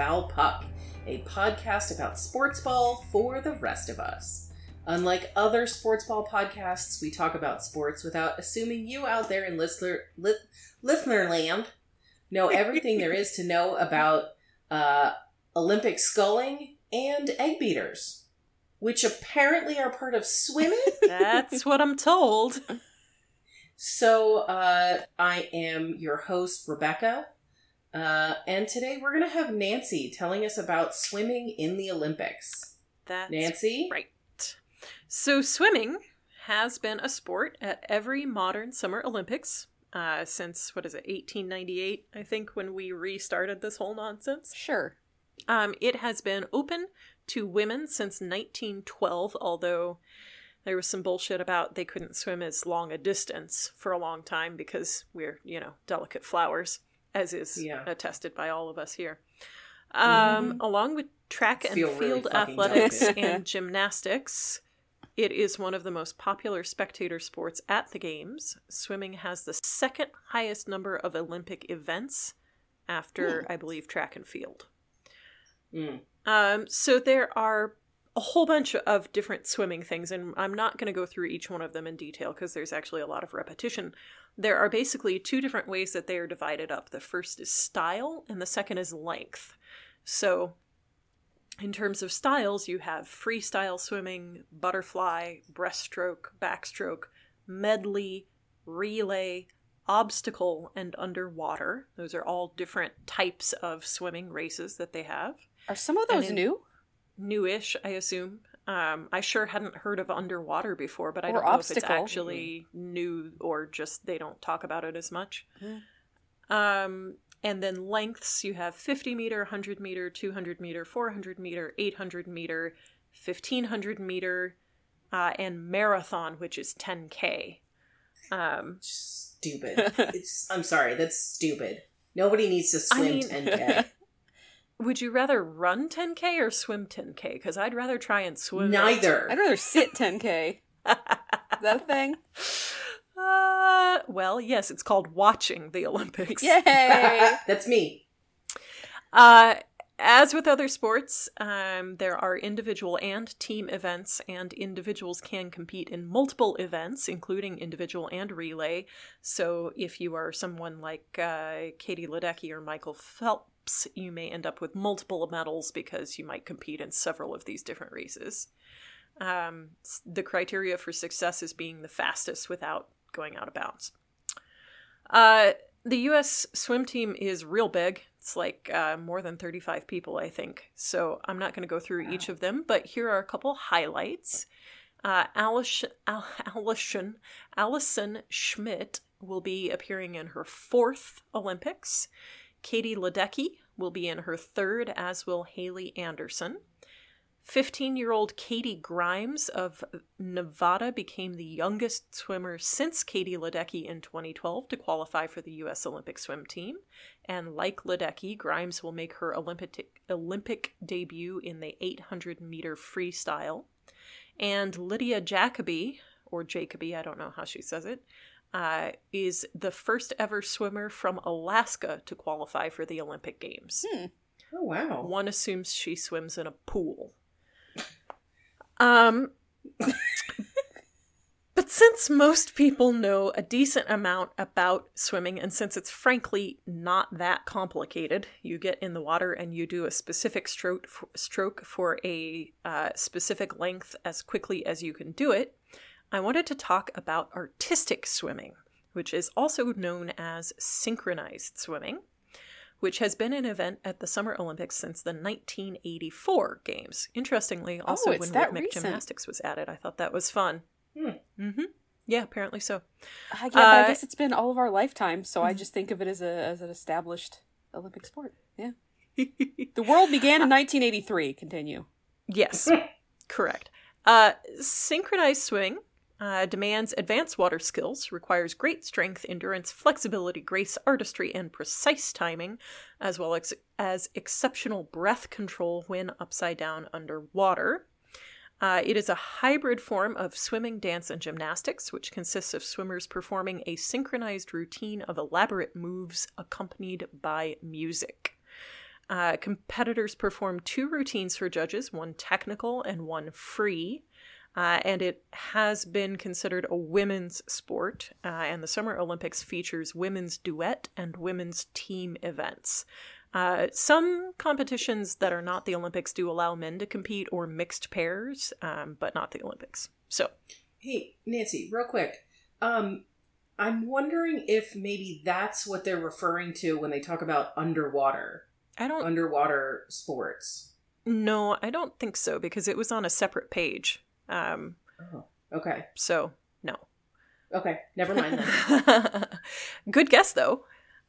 Foul Puck, a podcast about sports ball for the rest of us. Unlike other sports ball podcasts, we talk about sports without assuming you out there in listener, li- listener land know everything there is to know about uh, Olympic sculling and egg beaters, which apparently are part of swimming. That's what I'm told. So, uh, I am your host, Rebecca. Uh, and today we're going to have Nancy telling us about swimming in the Olympics. That's Nancy? right. So, swimming has been a sport at every modern Summer Olympics uh, since, what is it, 1898, I think, when we restarted this whole nonsense. Sure. Um, it has been open to women since 1912, although there was some bullshit about they couldn't swim as long a distance for a long time because we're, you know, delicate flowers, as is Yeah. attested by all of us here. Um, Along with track and Feel field fucking athletics and gymnastics, it is one of the most popular spectator sports at the Games. Swimming has the second highest number of Olympic events after, I believe, track and field. Mm. Um, so there are a whole bunch of different swimming things, and I'm not going to go through each one of them in detail because there's actually a lot of repetition. There are basically two different ways that they are divided up. The first is style, and the second is length. So, in terms of styles, you have freestyle swimming, butterfly, breaststroke, backstroke, medley, relay, obstacle, and underwater. Those are all different types of swimming races that they have Are some of those in- new? Newish, I assume. Um, I sure hadn't heard of underwater before, but I Or don't know if it's obstacle. actually new or just they don't talk about it as much. Um, and then lengths you have 50 meter, 100 meter, 200 meter, 400 meter, 800 meter, 1500 meter, uh, and marathon, which is 10k. Um, Stupid. it's, I'm sorry, that's stupid. Nobody needs to I swim mean- 10K. would you rather run 10k or swim 10k? Because I'd rather try and swim. Neither. I'd rather sit 10k. Is that a thing? Uh, well, yes, it's called watching the Olympics. Yay! that's me. Uh, as with other sports, um, there are individual and team events, and individuals can compete in multiple events, including individual and relay. So, if you are someone like uh, Katie Ledecky or Michael Phelps, you may end up with multiple medals because you might compete in several of these different races. Um, the criteria for success is being the fastest without going out of bounds. Uh, the U.S. swim team is real big. It's like uh, more than 35 people, I think. So I'm not going to go through each of them, but here are a couple highlights. Uh, Alish, Allison, Allison Schmitt will be appearing in her fourth Olympics. Katie Ledecky will be in her third, as will Haley Anderson. 15 year old Katie Grimes of Nevada became the youngest swimmer since Katie Ledecky in 2012 to qualify for the U.S. Olympic swim team. And like Ledecky, Grimes will make her Olympic, Olympic debut in the 800 meter freestyle. And Lydia Jacoby, or Jacoby, I don't know how she says it, uh, is the first ever swimmer from Alaska to qualify for the Olympic Games. Oh, wow. One assumes she swims in a pool. Um, but since most people know a decent amount about swimming, and since it's frankly not that complicated, you get in the water and you do a specific stroke stroke for a uh, specific length as quickly as you can do it. I wanted to talk about artistic swimming, which is also known as synchronized swimming which has been an event at the Summer Olympics since the 1984 Games. Interestingly, also Oh, when rhythmic recent. gymnastics was added, I thought that was fun. Hmm. hmm Yeah, apparently so. Uh, yeah, but I Uh, guess it's been all of our lifetime, so I just think of it as a as an established Olympic sport. Yeah. The world began in 1983. Continue. Yes, correct. Uh, synchronized swimming uh, demands advanced water skills, requires great strength, endurance, flexibility, grace, artistry, and precise timing, as well as, as exceptional breath control when upside down underwater. Uh, it is a hybrid form of swimming, dance, and gymnastics, which consists of swimmers performing a synchronized routine of elaborate moves accompanied by music. Uh, competitors perform two routines for judges one technical and one free. Uh, and it has been considered a women's sport. Uh, and the Summer Olympics features women's duet and women's team events. Uh, some competitions that are not the Olympics do allow men to compete or mixed pairs, um, but not the Olympics. So, Hey, Nancy, real quick. Um, I'm wondering if maybe that's what they're referring to when they talk about underwater, I don't underwater sports. No, I don't think so because it was on a separate page. Um, Oh, okay. so no. Okay. Never mind then. Good guess though.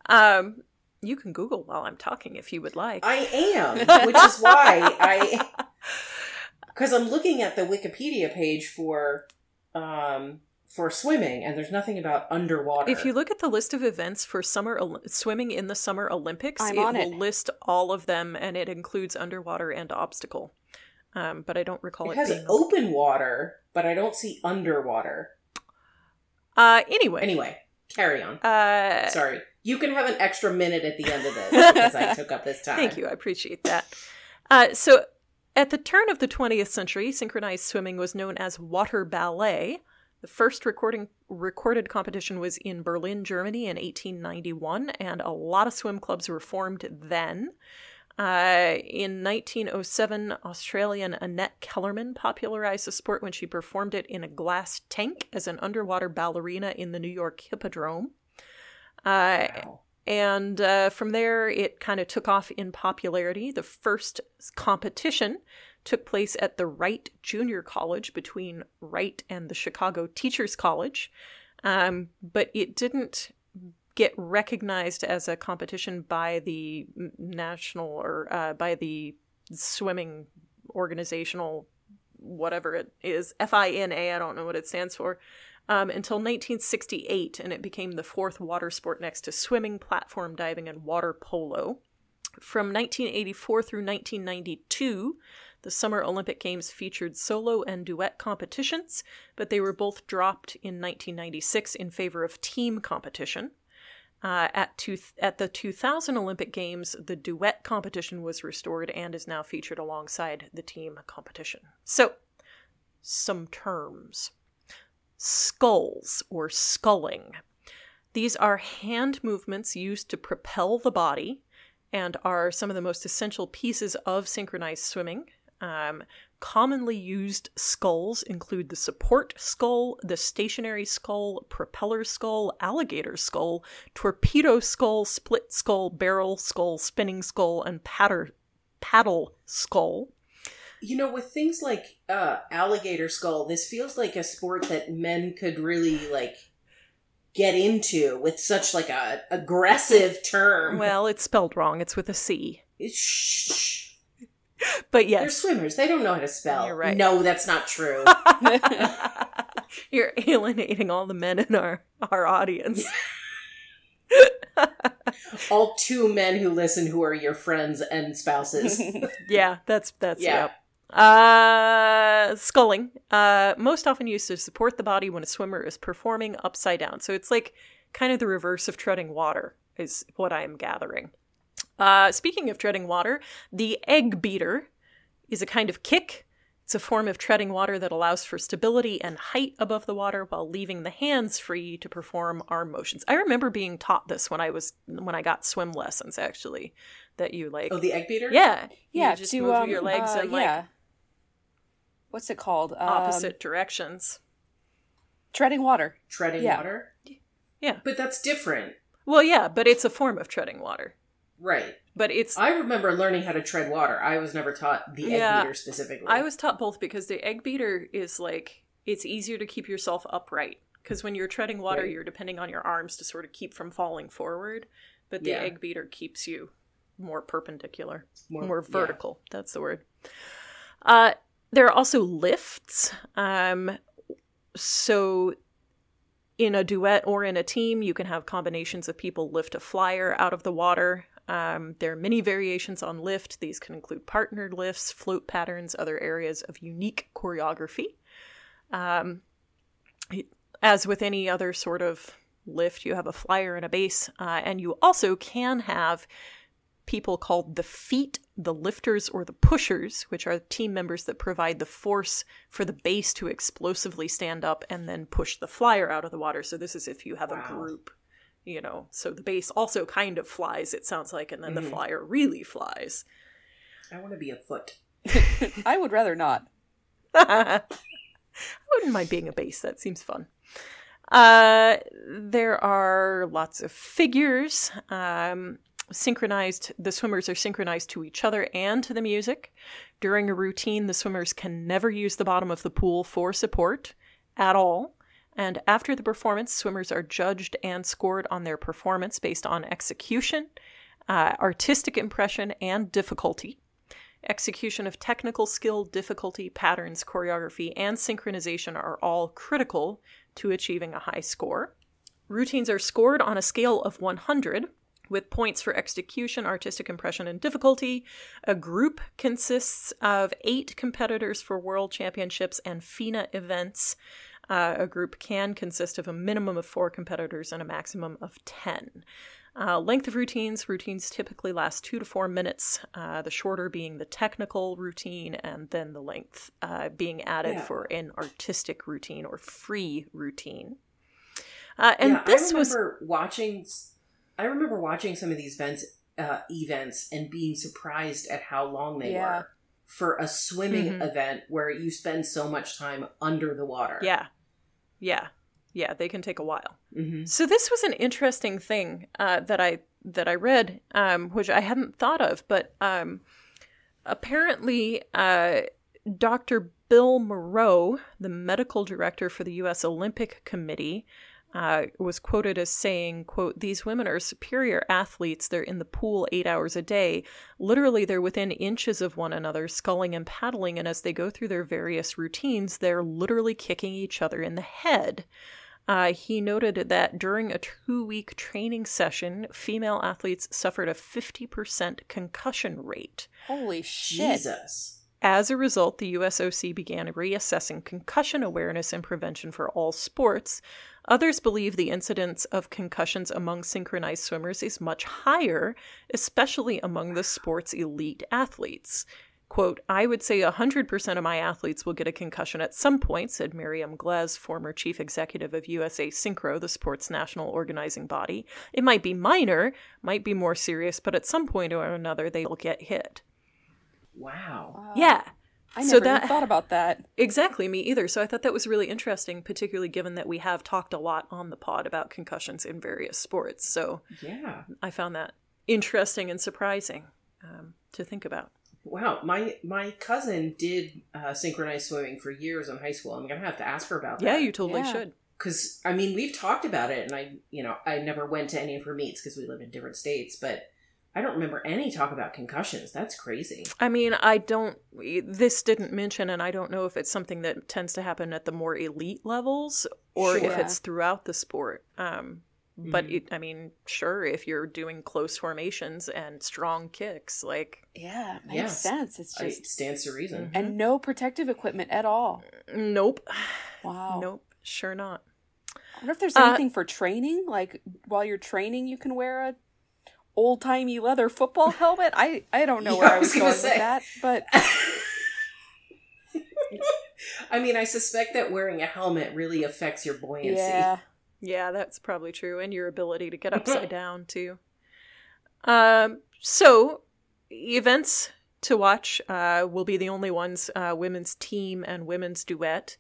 Um, you can Google while I'm talking if you would like. I am, which is why I, because I'm looking at the Wikipedia page for, um, for swimming, and there's nothing about underwater. If you look at the list of events for summer Oli- swimming in the Summer Olympics, I'm it will it. list all of them, and it includes underwater and obstacle. Um, but I don't recall it it, has open water, but I don't see underwater. uh, anyway, Anyway, carry on. uh, Sorry. You can have an extra minute at the end of this because I took up this time. Thank you. I appreciate that. Uh, so, at the turn of the 20th century, synchronized swimming was known as water ballet. The first recording, recorded competition was in Berlin, Germany in 1891, and a lot of swim clubs were formed then. Uh, in 1907, Australian Annette Kellerman popularized the sport when she performed it in a glass tank as an underwater ballerina in the New York Hippodrome. Uh, Wow. and uh, from there, it kind of took off in popularity. The first competition took place at the Wright Junior College between Wright and the Chicago Teachers College, um, but it didn't get recognized as a competition by the national or uh, by the swimming organizational whatever it is FINA I don't know what it stands for um, until 1968, and it became the fourth water sport next to swimming, platform diving, and water polo. From 1984 through 1992, the Summer Olympic Games featured solo and duet competitions, but they were both dropped in 1996 in favor of team competition. Uh, at, two, at the 2000 Olympic Games, the duet competition was restored and is now featured alongside the team competition. So, some terms sculls or sculling. These are hand movements used to propel the body and are some of the most essential pieces of synchronized swimming. Um, commonly used skulls include the support scull, the stationary scull, propeller scull, alligator scull, torpedo scull, split scull, barrel scull, spinning scull, and patter- paddle scull. You know, with things like uh, alligator scull, this feels like a sport that men could really like get into with such like a aggressive term. Well, it's spelled wrong. It's with a C. It's- shh. But yes, They're swimmers. They don't know how to spell. You're right. No, that's not true. You're alienating all the men in our our audience. All two men who listen who are your friends and spouses. yeah, that's that's Yeah. yep. Uh, sculling, uh, most often used to support the body when a swimmer is performing upside down. So it's like kind of the reverse of treading water, is what I am gathering. Uh, speaking of treading water, the egg beater is a kind of kick. It's a form of treading water that allows for stability and height above the water while leaving the hands free to perform arm motions. I remember being taught this when I was when I got swim lessons actually that you like oh, the egg beater? yeah, yeah, you just to move um, your legs uh, in like yeah. What's it called? Um, opposite directions. treading water. Treading Yeah. water? Yeah. But that's different. Well, yeah, but it's a form of treading water. Right. But it's I remember learning how to tread water. I was never taught the egg Yeah. beater specifically. I was taught both because the egg beater is like it's easier to keep yourself upright because when you're treading water, Right. you're depending on your arms to sort of keep from falling forward, but the Yeah. egg beater keeps you more perpendicular, More- more, yeah. vertical. That's the word. Uh, there are also lifts. Um, so in a duet or in a team, you can have combinations of people lift a flyer out of the water. Um, there are many variations on lift. These can include partnered lifts, float patterns, other areas of unique choreography. Um, as with any other sort of lift, you have a flyer and a base, uh, and you also can have people called the feet, the lifters, or the pushers, which are team members that provide the force for the base to explosively stand up and then push the flyer out of the water. So this is if you have Wow. a group, you know. So the base also kind of flies, it sounds like, and then the Mhm. flyer really flies. I want to be a foot. I would rather not. I wouldn't mind being a base. That seems fun. Uh, there are lots of figures. Um, synchronized. The swimmers are synchronized to each other and to the music. During a routine, the swimmers can never use the bottom of the pool for support at all. And after the performance, swimmers are judged and scored on their performance based on execution, uh, artistic impression, and difficulty. Execution of technical skill, difficulty, patterns, choreography, and synchronization are all critical to achieving a high score. Routines are scored on a scale of 100, with points for execution, artistic impression, and difficulty. A group consists of eight competitors for world championships and FINA events. Uh, a group can consist of a minimum of four competitors and a maximum of 10. Uh, length of routines routines typically last two to four minutes, uh, the shorter being the technical routine, and then the length uh, being added Yeah. for an artistic routine or free routine. Uh, and yeah, this I was remember watching. I remember watching some of these events, uh, events, and being surprised at how long they Yeah. were for a swimming Mhm. event where you spend so much time under the water. yeah, yeah, yeah. They can take a while. hmm So this was an interesting thing uh, that I that I read, um, which I hadn't thought of, but um, apparently, uh, Dr. Bill Moreau, the medical director for the U.S. Olympic Committee, uh, was quoted as saying, "quote These women are superior athletes. They're in the pool eight hours a day. Literally, they're within inches of one another, sculling and paddling. And as they go through their various routines, they're literally kicking each other in the head." Uh, he noted that during a two week training session, female athletes suffered a 50% concussion rate. Holy shit. Jesus. As a result, the USOC began reassessing concussion awareness and prevention for all sports. Others believe the incidence of concussions among synchronized swimmers is much higher, especially among the sport's elite athletes. Quote, I would say 100% of my athletes will get a concussion at some point, said Myriam Glez, former chief executive of USA Synchro, the sport's national organizing body. It might be minor, might be more serious, but at some point or another, they will get hit. Wow. Wow. Yeah. I so never that- thought about that. Exactly, me either. So I thought that was really interesting, particularly given that we have talked a lot on the pod about concussions in various sports. So Yeah. I found that interesting and surprising um, to think about. Wow. My my cousin did uh, synchronized swimming for years in high school. I'm gonna have to ask her about that. Yeah, you totally Yeah. should. because I mean we've talked about it, and I you know I never went to any of her meets because we live in different states, but I don't remember any talk about concussions. That's crazy. I mean, I don't, this didn't mention, and I don't know if it's something that tends to happen at the more elite levels or if it's throughout the sport. Um, but Mhm. it, I mean, sure, if you're doing close formations and strong kicks, like, Yeah, it makes Yeah. sense. It's just it stands to reason. Mhm. and no protective equipment at all. nope, Wow. nope, sure not. I wonder if there's Uh, anything for training. Like while you're training, you can wear a old timey leather football helmet. I I don't know Yeah, where I I was was gonna going say. with that, but I mean, I suspect that wearing a helmet really affects your buoyancy. yeah, Yeah, that's probably true, and your ability to get upside down too. Um, so events to watch uh, will be the only ones: uh, women's team and women's duet.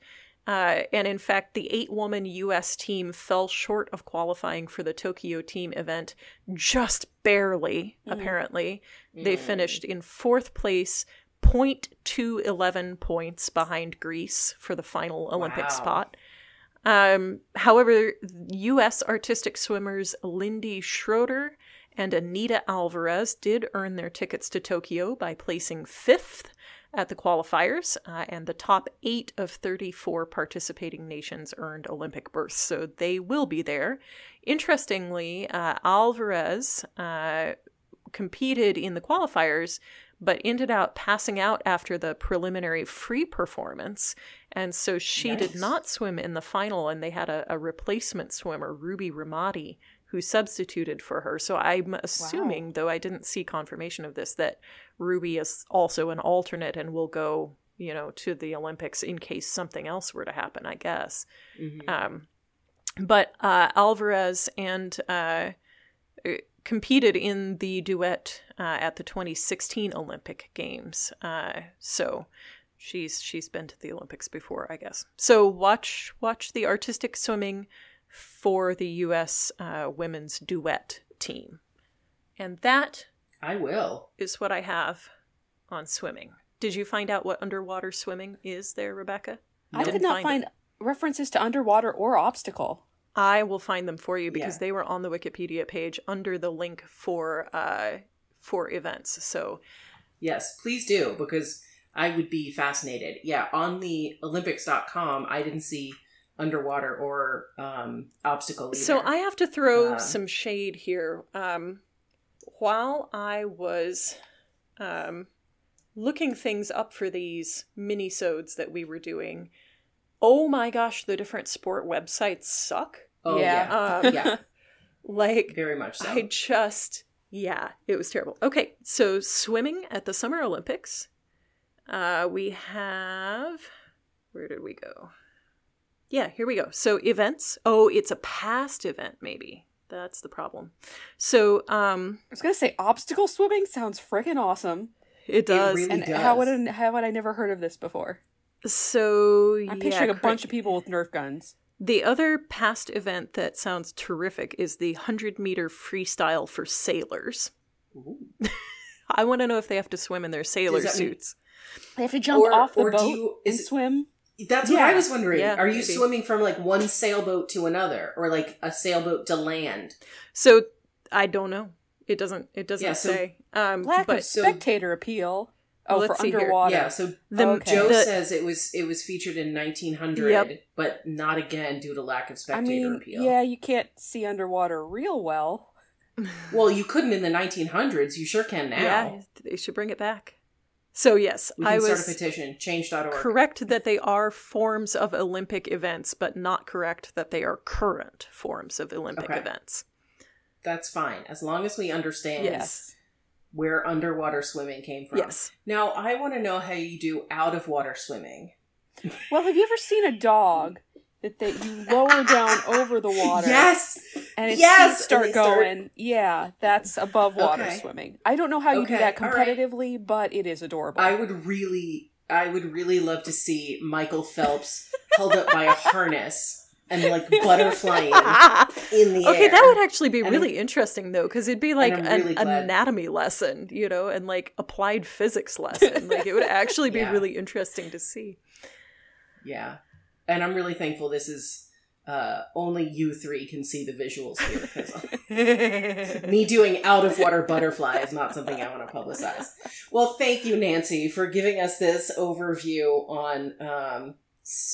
Uh, and in fact, the eight-woman U.S. team fell short of qualifying for the Tokyo team event just barely. Mm. Apparently, they Mm. finished in fourth place, 0.211 points behind Greece for the final Olympic Wow. spot. Um, however, U.S. artistic swimmers Lindi Schroeder and Anita Alvarez did earn their tickets to Tokyo by placing fifth at the qualifiers, uh, and the top eight of 34 participating nations earned Olympic berths, so they will be there. Interestingly, uh, Alvarez uh, competed in the qualifiers, but ended up passing out after the preliminary free performance. And so she did not swim in the final, and they had a, a replacement swimmer, Ruby Remati, who substituted for her. So I'm assuming, wow. though I didn't see confirmation of this, that Ruby is also an alternate and will go, you know, to the Olympics in case something else were to happen. I guess. Mm-hmm. Um, but uh, Alvarez and uh, competed in the duet uh, at the 2016 Olympic Games. Uh, so she's she's been to the Olympics before, I guess. So watch watch the artistic swimming for the U.S. Uh, women's duet team, and that I will is what I have on swimming. Did you find out what underwater swimming is there, Rebecca? I did not find, find references to underwater or obstacle. I will find them for you because yeah. they were on the Wikipedia page under the link for uh, for events. So, yes, please do because I would be fascinated. Yeah, on the Olympics.com, I didn't see underwater or um, obstacle. Either. So I have to throw um, some shade here. Um, while I was um, looking things up for these mini-sodes that we were doing, oh my gosh, the different sport websites suck. Oh yeah, um, yeah, like very much. So. I just yeah, it was terrible. Okay, so swimming at the Summer Olympics, uh, we have where did we go? Yeah, here we go. So events. Oh, it's a past event, maybe. That's the problem. So, um, I was gonna say obstacle swimming sounds freaking awesome. It does. It really and does. how would I, how would I never heard of this before? So I'm picturing a bunch of people with Nerf guns. The other past event that sounds terrific is the 100 meter freestyle for sailors. I want to know if they have to swim in their sailor suits. Mean, they have to jump or, off the boat you, and it, swim. That's yeah. what I was wondering. Yeah, Are you maybe. swimming from like one sailboat to another, or like a sailboat to land? So I don't know. It doesn't. It doesn't yeah, so say. Um, lack but, of spectator so, appeal. Oh, Let's for underwater. Yeah. So the, okay. Joe the, says it was it was featured in 1900, yep. but not again due to lack of spectator I mean, appeal. Yeah, you can't see underwater real well. well, you couldn't in the 1900s. You sure can now. Yeah, they should bring it back. So yes, I was start a petition. Change.org. Correct that they are forms of Olympic events, but not correct that they are current forms of Olympic okay. events. That's fine as long as we understand. Yes where underwater swimming came from. Yes. Now, I want to know how you do out of water swimming. Well, have you ever seen a dog that, that you lower down over the water? Yes. And its yes! feet start going. Start... Yeah, that's above water okay. swimming. I don't know how you okay. do that competitively, right. but it is adorable. I would really I would really love to see Michael Phelps held up by a harness and like butterflying in the okay, air. Okay, that would actually be and really I'm, interesting though, because it'd be like an really anatomy lesson, you know, and like applied physics lesson. like it would actually be yeah. really interesting to see. Yeah, and I'm really thankful this is uh, only you three can see the visuals here because me doing out of water butterfly is not something I want to publicize. Well, thank you, Nancy, for giving us this overview on um,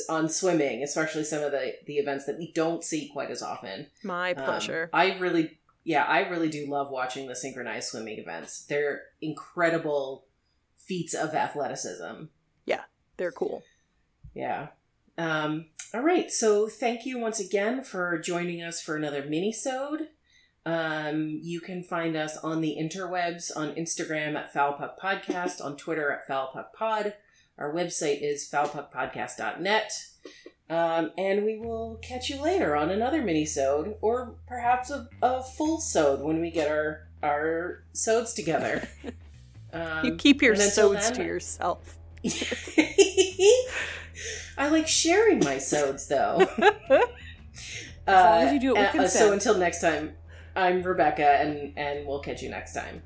on swimming, especially some of the the events that we don't see quite as often. My um, pleasure. Um, I really, yeah, I really do love watching the synchronized swimming events. They're incredible feats of athleticism. Yeah, they're cool. Yeah. Um, all right, so thank you once again for joining us for another mini-sode. Um, you can find us on the interwebs on Instagram at Foul Puck Podcast, on Twitter at Foul Puck Pod. Our website is foulpuckpodcast.net. Um, and we will catch you later on another mini-sode, or perhaps a, a full sode when we get our our sodes together. Um, you keep your sodes then, to yourself. I like sharing my sodes, though. as long as you do it with uh, consent. So until next time, I'm Rebecca, and and we'll catch you next time.